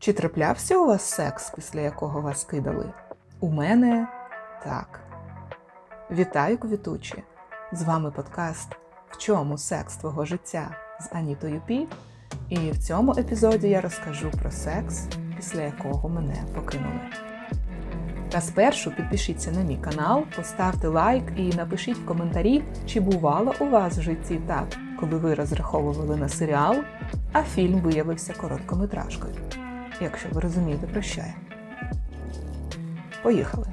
Чи траплявся у вас секс, після якого вас кидали? У мене так. Вітаю, квітучі! З вами подкаст В чому секс твого життя з Анітою Пі. І в цьому епізоді я розкажу про секс, після якого мене покинули. Та спершу підпишіться на мій канал, поставте лайк і напишіть в коментарі, чи бувало у вас в житті так, коли ви розраховували на серіал, а фільм виявився короткометражкою. Якщо ви розумієте, про що я. Поїхали!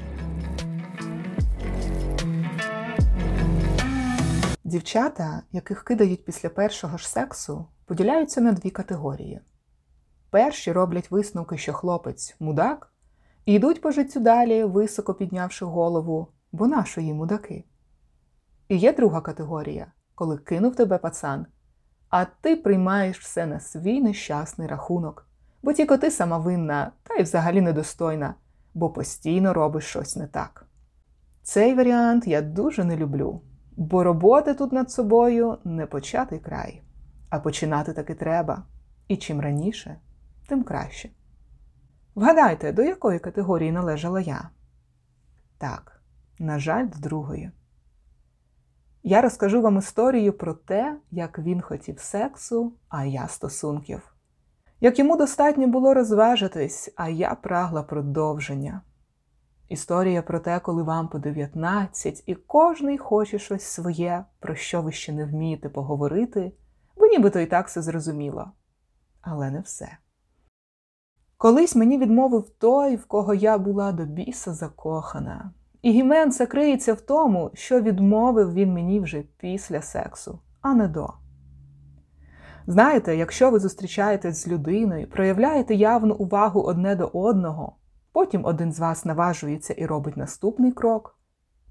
Дівчата, яких кидають після першого ж сексу, поділяються на дві категорії. Перші роблять висновки, що хлопець мудак, і йдуть по життю далі, високо піднявши голову, бо нащо їм мудаки. І є друга категорія, коли кинув тебе пацан, а ти приймаєш все на свій нещасний рахунок, бо тільки ти сама винна та й взагалі недостойна, бо постійно робиш щось не так. Цей варіант я дуже не люблю, бо роботи тут над собою не початий край, а починати таки треба. І чим раніше, тим краще. Вгадайте, до якої категорії належала я? Так, на жаль, до другої. Я розкажу вам історію про те, як він хотів сексу, а я стосунків. Як йому достатньо було розважитись, а я прагла продовження. Історія про те, коли вам по 19 і кожний хоче щось своє, про що ви ще не вмієте поговорити, бо нібито і так все зрозуміло. Але не все. Колись мені відмовив той, в кого я була до біса закохана. І гімен це криється в тому, що відмовив він мені вже після сексу, а не до. Знаєте, якщо ви зустрічаєтесь з людиною, проявляєте явну увагу одне до одного, потім один з вас наважується і робить наступний крок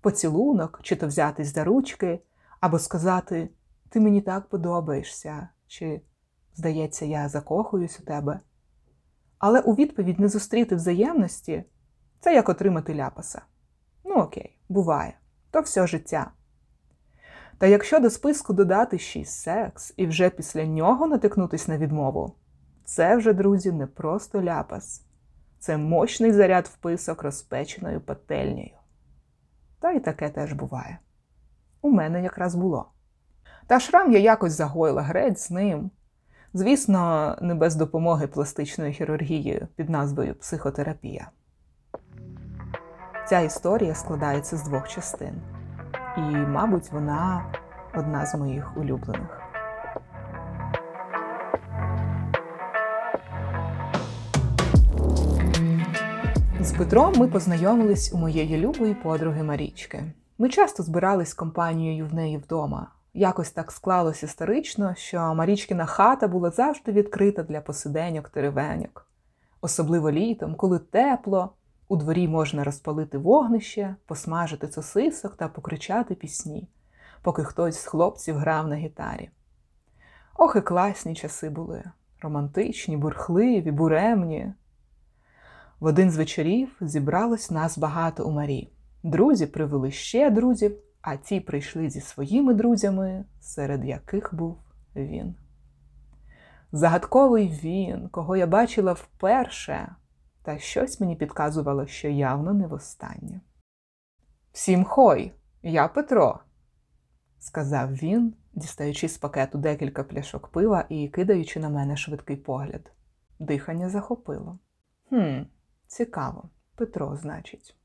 поцілунок, чи то взятись за ручки, або сказати Ти мені так подобаєшся, чи, здається, я закохуюсь у тебе. Але у відповідь не зустріти взаємності це як отримати ляпаса. Ну окей, буває, то все життя. Та якщо до списку додати ще й секс і вже після нього натикнутись на відмову, це вже, друзі, не просто ляпас, це мощний заряд вписок розпеченою пательнею. Та й таке теж буває. У мене якраз було. Та шрам я якось загоїла грець з ним. Звісно, не без допомоги пластичної хірургії під назвою психотерапія. Ця історія складається з двох частин, і, мабуть, вона одна з моїх улюблених. З Петром ми познайомились у моєї любої подруги Марічки. Ми часто збирались компанією в неї вдома. Якось так склалося історично, що Марічкина хата була завжди відкрита для посиденьок та ревеньок. Особливо літом, коли тепло, у дворі можна розпалити вогнище, посмажити сосисок та покричати пісні, поки хтось з хлопців грав на гітарі. Ох, і класні часи були романтичні, бурхливі, буремні. В один з вечорів зібралось нас багато у Марі. Друзі привели ще друзів, а ті прийшли зі своїми друзями, серед яких був він. Загадковий він, кого я бачила вперше, та щось мені підказувало, що явно не востаннє. Всім хой, я Петро, сказав він, дістаючи з пакету декілька пляшок пива і кидаючи на мене швидкий погляд. Дихання захопило. Хм, цікаво, Петро, значить,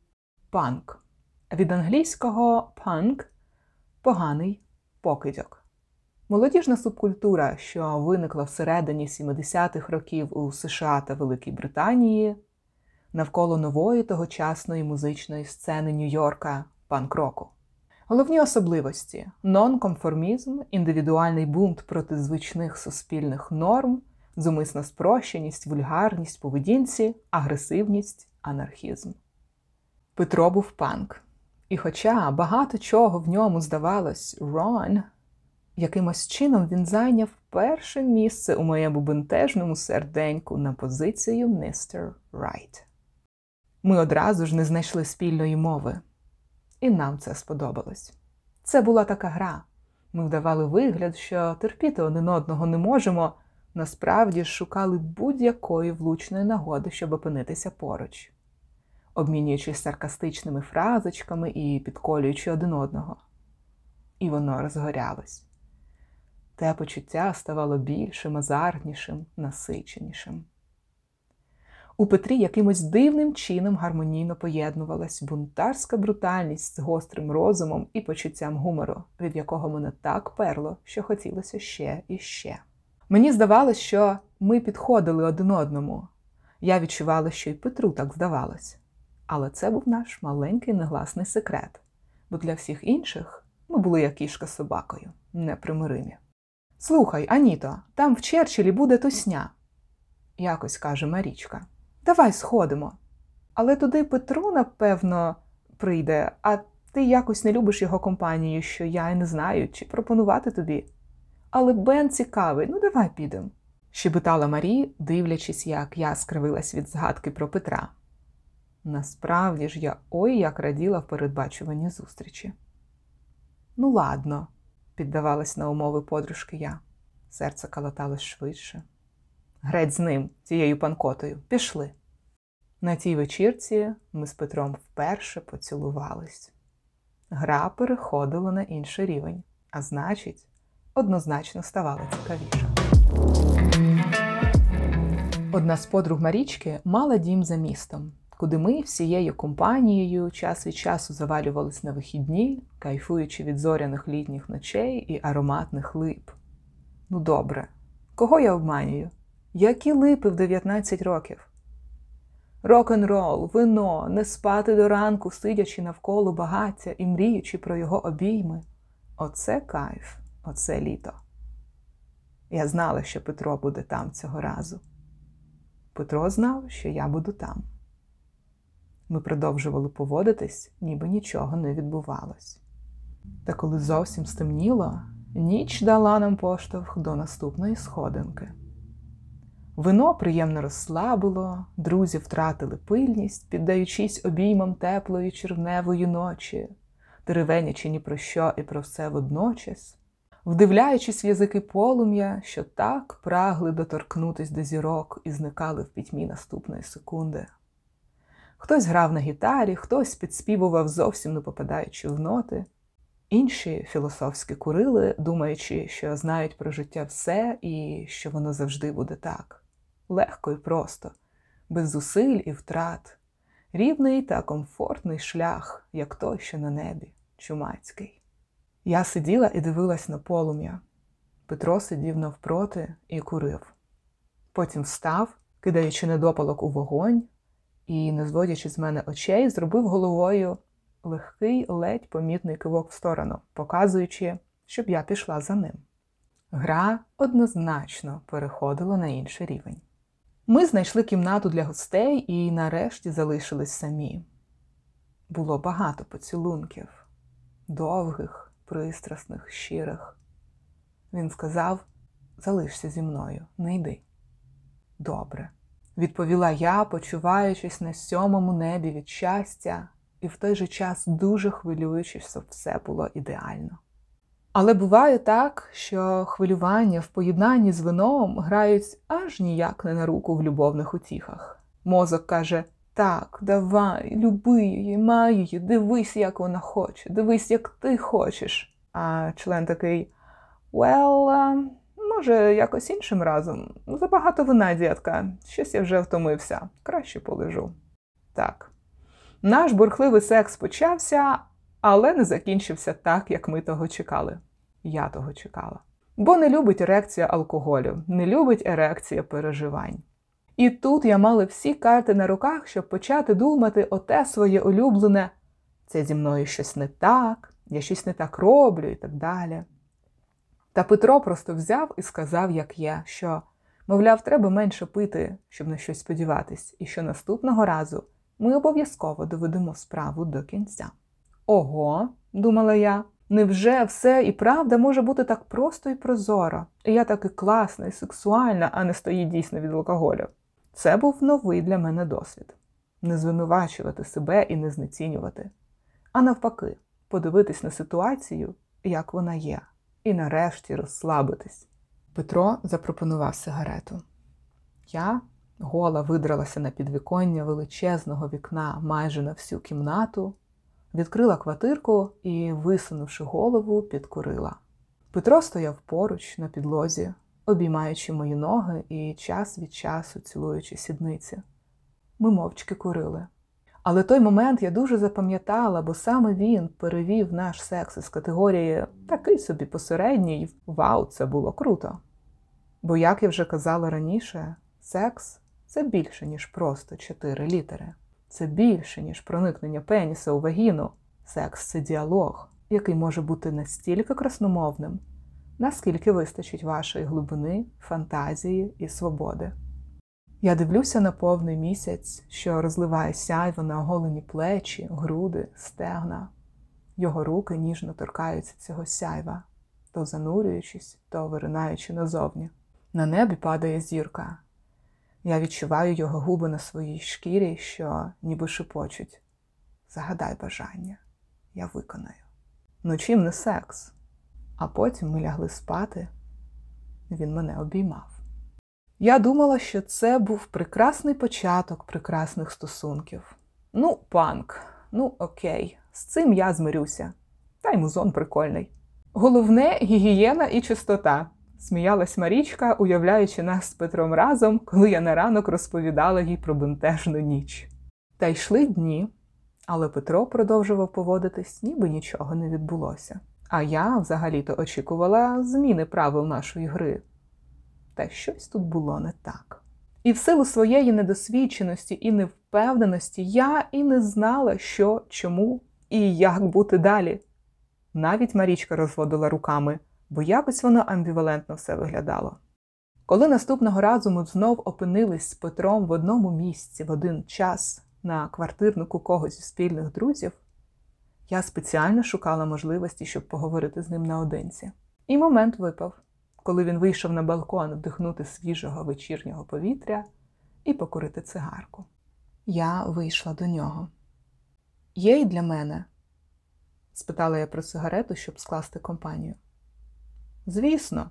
панк. Від англійського панк поганий покидьок. Молодіжна субкультура, що виникла всередині 70-х років у США та Великій Британії, навколо нової тогочасної музичної сцени Нью-Йорка панк-року. Головні особливості нонконформізм, індивідуальний бунт проти звичних суспільних норм, зумисна спрощеність, вульгарність поведінці, агресивність, анархізм. Петро був панк. І хоча багато чого в ньому здавалось wrong, якимось чином він зайняв перше місце у моєму бентежному серденьку на позицію Mr. Right. Ми одразу ж не знайшли спільної мови, і нам це сподобалось. Це була така гра. Ми вдавали вигляд, що терпіти один одного не можемо, насправді шукали будь-якої влучної нагоди, щоб опинитися поруч, обмінюючись саркастичними фразочками і підколюючи один одного. І воно розгорялось. Те почуття ставало більшим, азартнішим, насиченішим. У Петрі якимось дивним чином гармонійно поєднувалась бунтарська брутальність з гострим розумом і почуттям гумору, від якого мене так перло, що хотілося ще і ще. Мені здавалось, що ми підходили один одному. Я відчувала, що й Петру так здавалось. Але це був наш маленький негласний секрет, бо для всіх інших ми були як кішка з собакою, непримиримі. Слухай, Аніто, там в Черчиллі буде тусня, якось каже Марічка. Давай сходимо. Але туди Петру, напевно, прийде, а ти якось не любиш його компанію, що я й не знаю, чи пропонувати тобі. Але Бен цікавий, ну давай підемо. щебетала Марі, дивлячись, як я скривилась від згадки про Петра. Насправді ж я ой як раділа в передбачуванні зустрічі. Ну, ладно, піддавалась на умови подружки я. Серце калаталось швидше. Греть з ним, цією панкотою, пішли. На тій вечірці ми з Петром вперше поцілувались. Гра переходила на інший рівень, а значить, однозначно ставала цікавіша. Одна з подруг Марічки мала дім за містом, куди ми всією компанією час від часу завалювались на вихідні, кайфуючи від зоряних літніх ночей і ароматних лип. Ну добре, кого я обманюю? Які липи в 19 років? Рок-н-рол, вино, не спати до ранку, сидячи навколо багаття і мріючи про його обійми. Оце кайф, оце літо. Я знала, що Петро буде там цього разу. Петро знав, що я буду там. Ми продовжували поводитись, ніби нічого не відбувалось. Та коли зовсім стемніло, ніч дала нам поштовх до наступної сходинки. Вино приємно розслабило, друзі втратили пильність, піддаючись обіймам теплої червневої ночі, деревенячи ні про що і про все водночас, вдивляючись в язики полум'я, що так прагли доторкнутись до зірок і зникали в пітьмі наступної секунди. Хтось грав на гітарі, хтось підспівував зовсім не попадаючи в ноти. Інші філософськи курили, думаючи, що знають про життя все і що воно завжди буде так легко і просто, без зусиль і втрат, рівний та комфортний шлях, як той, що на небі, чумацький. Я сиділа і дивилась на полум'я. Петро сидів навпроти і курив. Потім встав, кидаючи недопалок у вогонь, і, не зводячи з мене очей, зробив головою легкий, ледь помітний кивок в сторону, показуючи, щоб я пішла за ним. Гра однозначно переходила на інший рівень. Ми знайшли кімнату для гостей і нарешті залишились самі. Було багато поцілунків, довгих, пристрасних, щирих. Він сказав: залишся зі мною, не йди. Добре, відповіла я, почуваючись на сьомому небі від щастя, і в той же час дуже хвилюючись, щоб все було ідеально. Але буває так, що хвилювання в поєднанні з вином грають аж ніяк не на руку в любовних утіхах. Мозок каже: так, давай, люби її, май її, дивись, як вона хоче, дивись, як ти хочеш. А член такий: well, uh, може, якось іншим разом. Забагато вина, дітка, щось я вже втомився, краще полежу. Так. Наш бурхливий секс почався, але не закінчився так, як ми того чекали. Я того чекала. Бо не любить ерекція алкоголю, не любить ерекція переживань. І тут я мала всі карти на руках, щоб почати думати оте своє улюблене це зі мною щось не так, я щось не так роблю і так далі. Та Петро просто взяв і сказав, як я, що, мовляв, треба менше пити, щоб на щось сподіватись, і що наступного разу ми обов'язково доведемо справу до кінця. Ого, думала я, невже все і правда може бути так просто і прозоро? І я таки класна і сексуальна, а не стоїть дійсно від алкоголю. Це був новий для мене досвід не звинувачувати себе і не знецінювати, а навпаки, подивитись на ситуацію, як вона є, і нарешті розслабитись. Петро запропонував сигарету. Я гола видралася на підвіконня величезного вікна майже на всю кімнату, відкрила квартирку і, висунувши голову, підкурила. Петро стояв поруч на підлозі, обіймаючи мої ноги і час від часу цілуючи сідниці. Ми мовчки курили. Але той момент я дуже запам'ятала, бо саме він перевів наш секс із категорії такий собі посередній. Вау, це було круто. Бо, як я вже казала раніше, секс це більше, ніж просто чотири літери. Це більше, ніж проникнення пеніса у вагіну. Секс це діалог, який може бути настільки красномовним, наскільки вистачить вашої глибини, фантазії і свободи. Я дивлюся на повний місяць, що розливає сяйво на оголені плечі, груди, стегна. Його руки ніжно торкаються цього сяйва, то занурюючись, то виринаючи назовні. На небі падає зірка. Я відчуваю його губи на своїй шкірі, що ніби шепочуть. Загадай бажання, я виконаю. Ну чим не секс? А потім ми лягли спати, він мене обіймав. Я думала, що це був прекрасний початок прекрасних стосунків. Ну, панк, ну окей, з цим я змирюся. Та й музон прикольний. Головне гігієна і чистота, сміялась Марічка, уявляючи нас з Петром разом, коли я на ранок розповідала їй про бентежну ніч. Та йшли дні, але Петро продовжував поводитись, ніби нічого не відбулося. А я взагалі-то очікувала зміни правил нашої гри. Та щось тут було не так. І в силу своєї недосвідченості і невпевненості я і не знала, що, чому і як бути далі. Навіть Марічка розводила руками, бо якось воно амбівалентно все виглядало. Коли наступного разу ми знов опинились з Петром в одному місці в один час на квартирнику когось із спільних друзів, я спеціально шукала можливості, щоб поговорити з ним наодинці. І момент випав коли він вийшов на балкон вдихнути свіжого вечірнього повітря і покурити цигарку. Я вийшла до нього. Є й для мене? спитала я про сигарету, щоб скласти компанію. Звісно,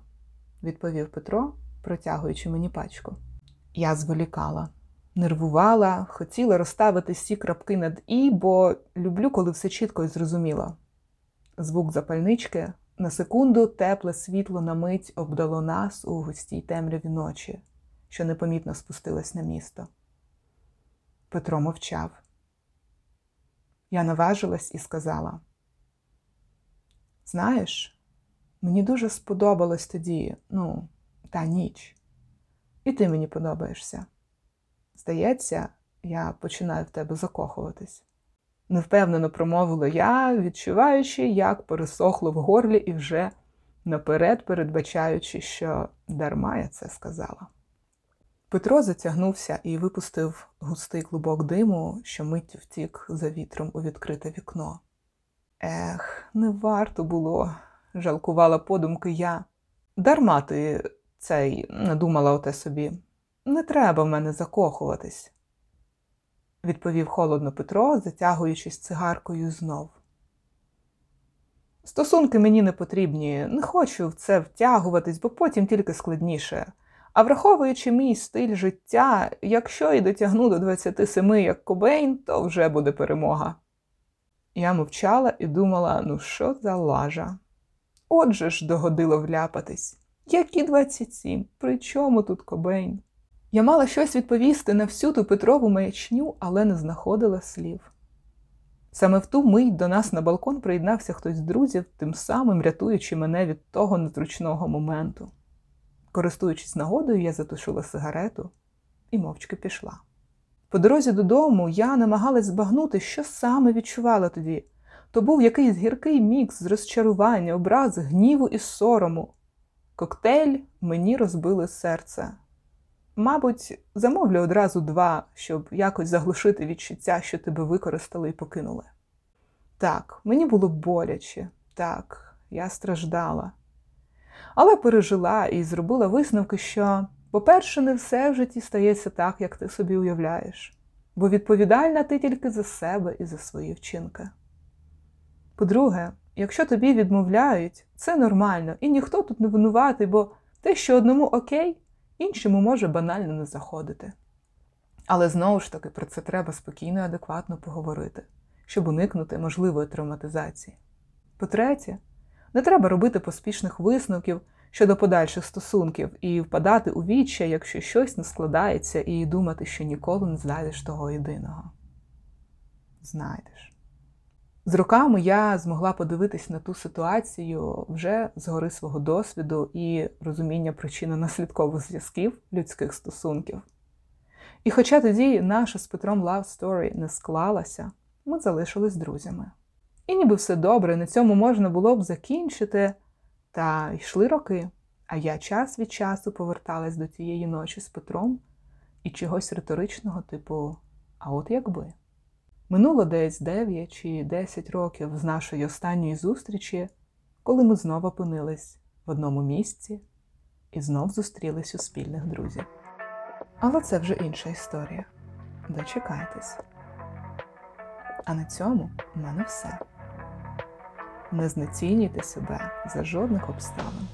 відповів Петро, протягуючи мені пачку. Я зволікала, нервувала, хотіла розставити всі крапки над і, бо люблю, коли все чітко і зрозуміло. Звук запальнички на секунду тепле світло на мить обдало нас у густій темряві ночі, що непомітно спустилась на місто. Петро мовчав. Я наважилась і сказала: Знаєш, мені дуже сподобалось тоді, ну, та ніч, і ти мені подобаєшся. Здається, я починаю в тебе закохуватись невпевнено промовила я, відчуваючи, як пересохло в горлі, і вже наперед передбачаючи, що дарма я це сказала. Петро затягнувся і випустив густий клубок диму, що миттю втік за вітром у відкрите вікно. Ех, не варто було, жалкувала подумки я. Дарма ти цей надумала оте собі. Не треба в мене закохуватись відповів холодно Петро, затягуючись цигаркою знов. Стосунки мені не потрібні, не хочу в це втягуватись, бо потім тільки складніше. А враховуючи мій стиль життя, якщо і дотягну до 27 як Кобейн, то вже буде перемога. Я мовчала і думала, ну що за лажа? Отже ж догодило вляпатись. Які 27? При чому тут Кобейн? Я мала щось відповісти на всю ту Петрову маячню, але не знаходила слів. Саме в ту мить до нас на балкон приєднався хтось з друзів, тим самим рятуючи мене від того незручного моменту. Користуючись нагодою, я затушила сигарету і мовчки пішла. По дорозі додому я намагалась збагнути, що саме відчувала тоді. То був якийсь гіркий мікс з розчарування, образ, гніву і сорому. Коктейль мені розбили серце. Мабуть, замовлю одразу два, щоб якось заглушити відчуття, що тебе використали і покинули. Так, мені було боляче, так, я страждала. Але пережила і зробила висновки, що, по-перше, не все в житті стається так, як ти собі уявляєш, бо відповідальна ти тільки за себе і за свої вчинки. По-друге, якщо тобі відмовляють, це нормально, і ніхто тут не винуватий, бо Те, що одному окей, іншому може банально не заходити. Але знову ж таки про це треба спокійно і адекватно поговорити, щоб уникнути можливої травматизації. По-третє, не треба робити поспішних висновків щодо подальших стосунків і впадати у віччя, якщо щось не складається, і думати, що ніколи не знайдеш того єдиного. Знайдеш. З роками я змогла подивитись на ту ситуацію вже згори свого досвіду і розуміння причинно-наслідкових зв'язків людських стосунків. І хоча тоді наша з Петром Love Story не склалася, ми залишились друзями. І ніби все добре, на цьому можна було б закінчити, та йшли роки, а я час від часу поверталась до тієї ночі з Петром і чогось риторичного, типу, а от якби. Минуло десь 9 чи 10 років з нашої останньої зустрічі, коли ми знов опинились в одному місці і знов зустрілись у спільних друзів. Але це вже інша історія. Дочекайтесь. А на цьому в мене все. Не знецінюйте себе за жодних обставин.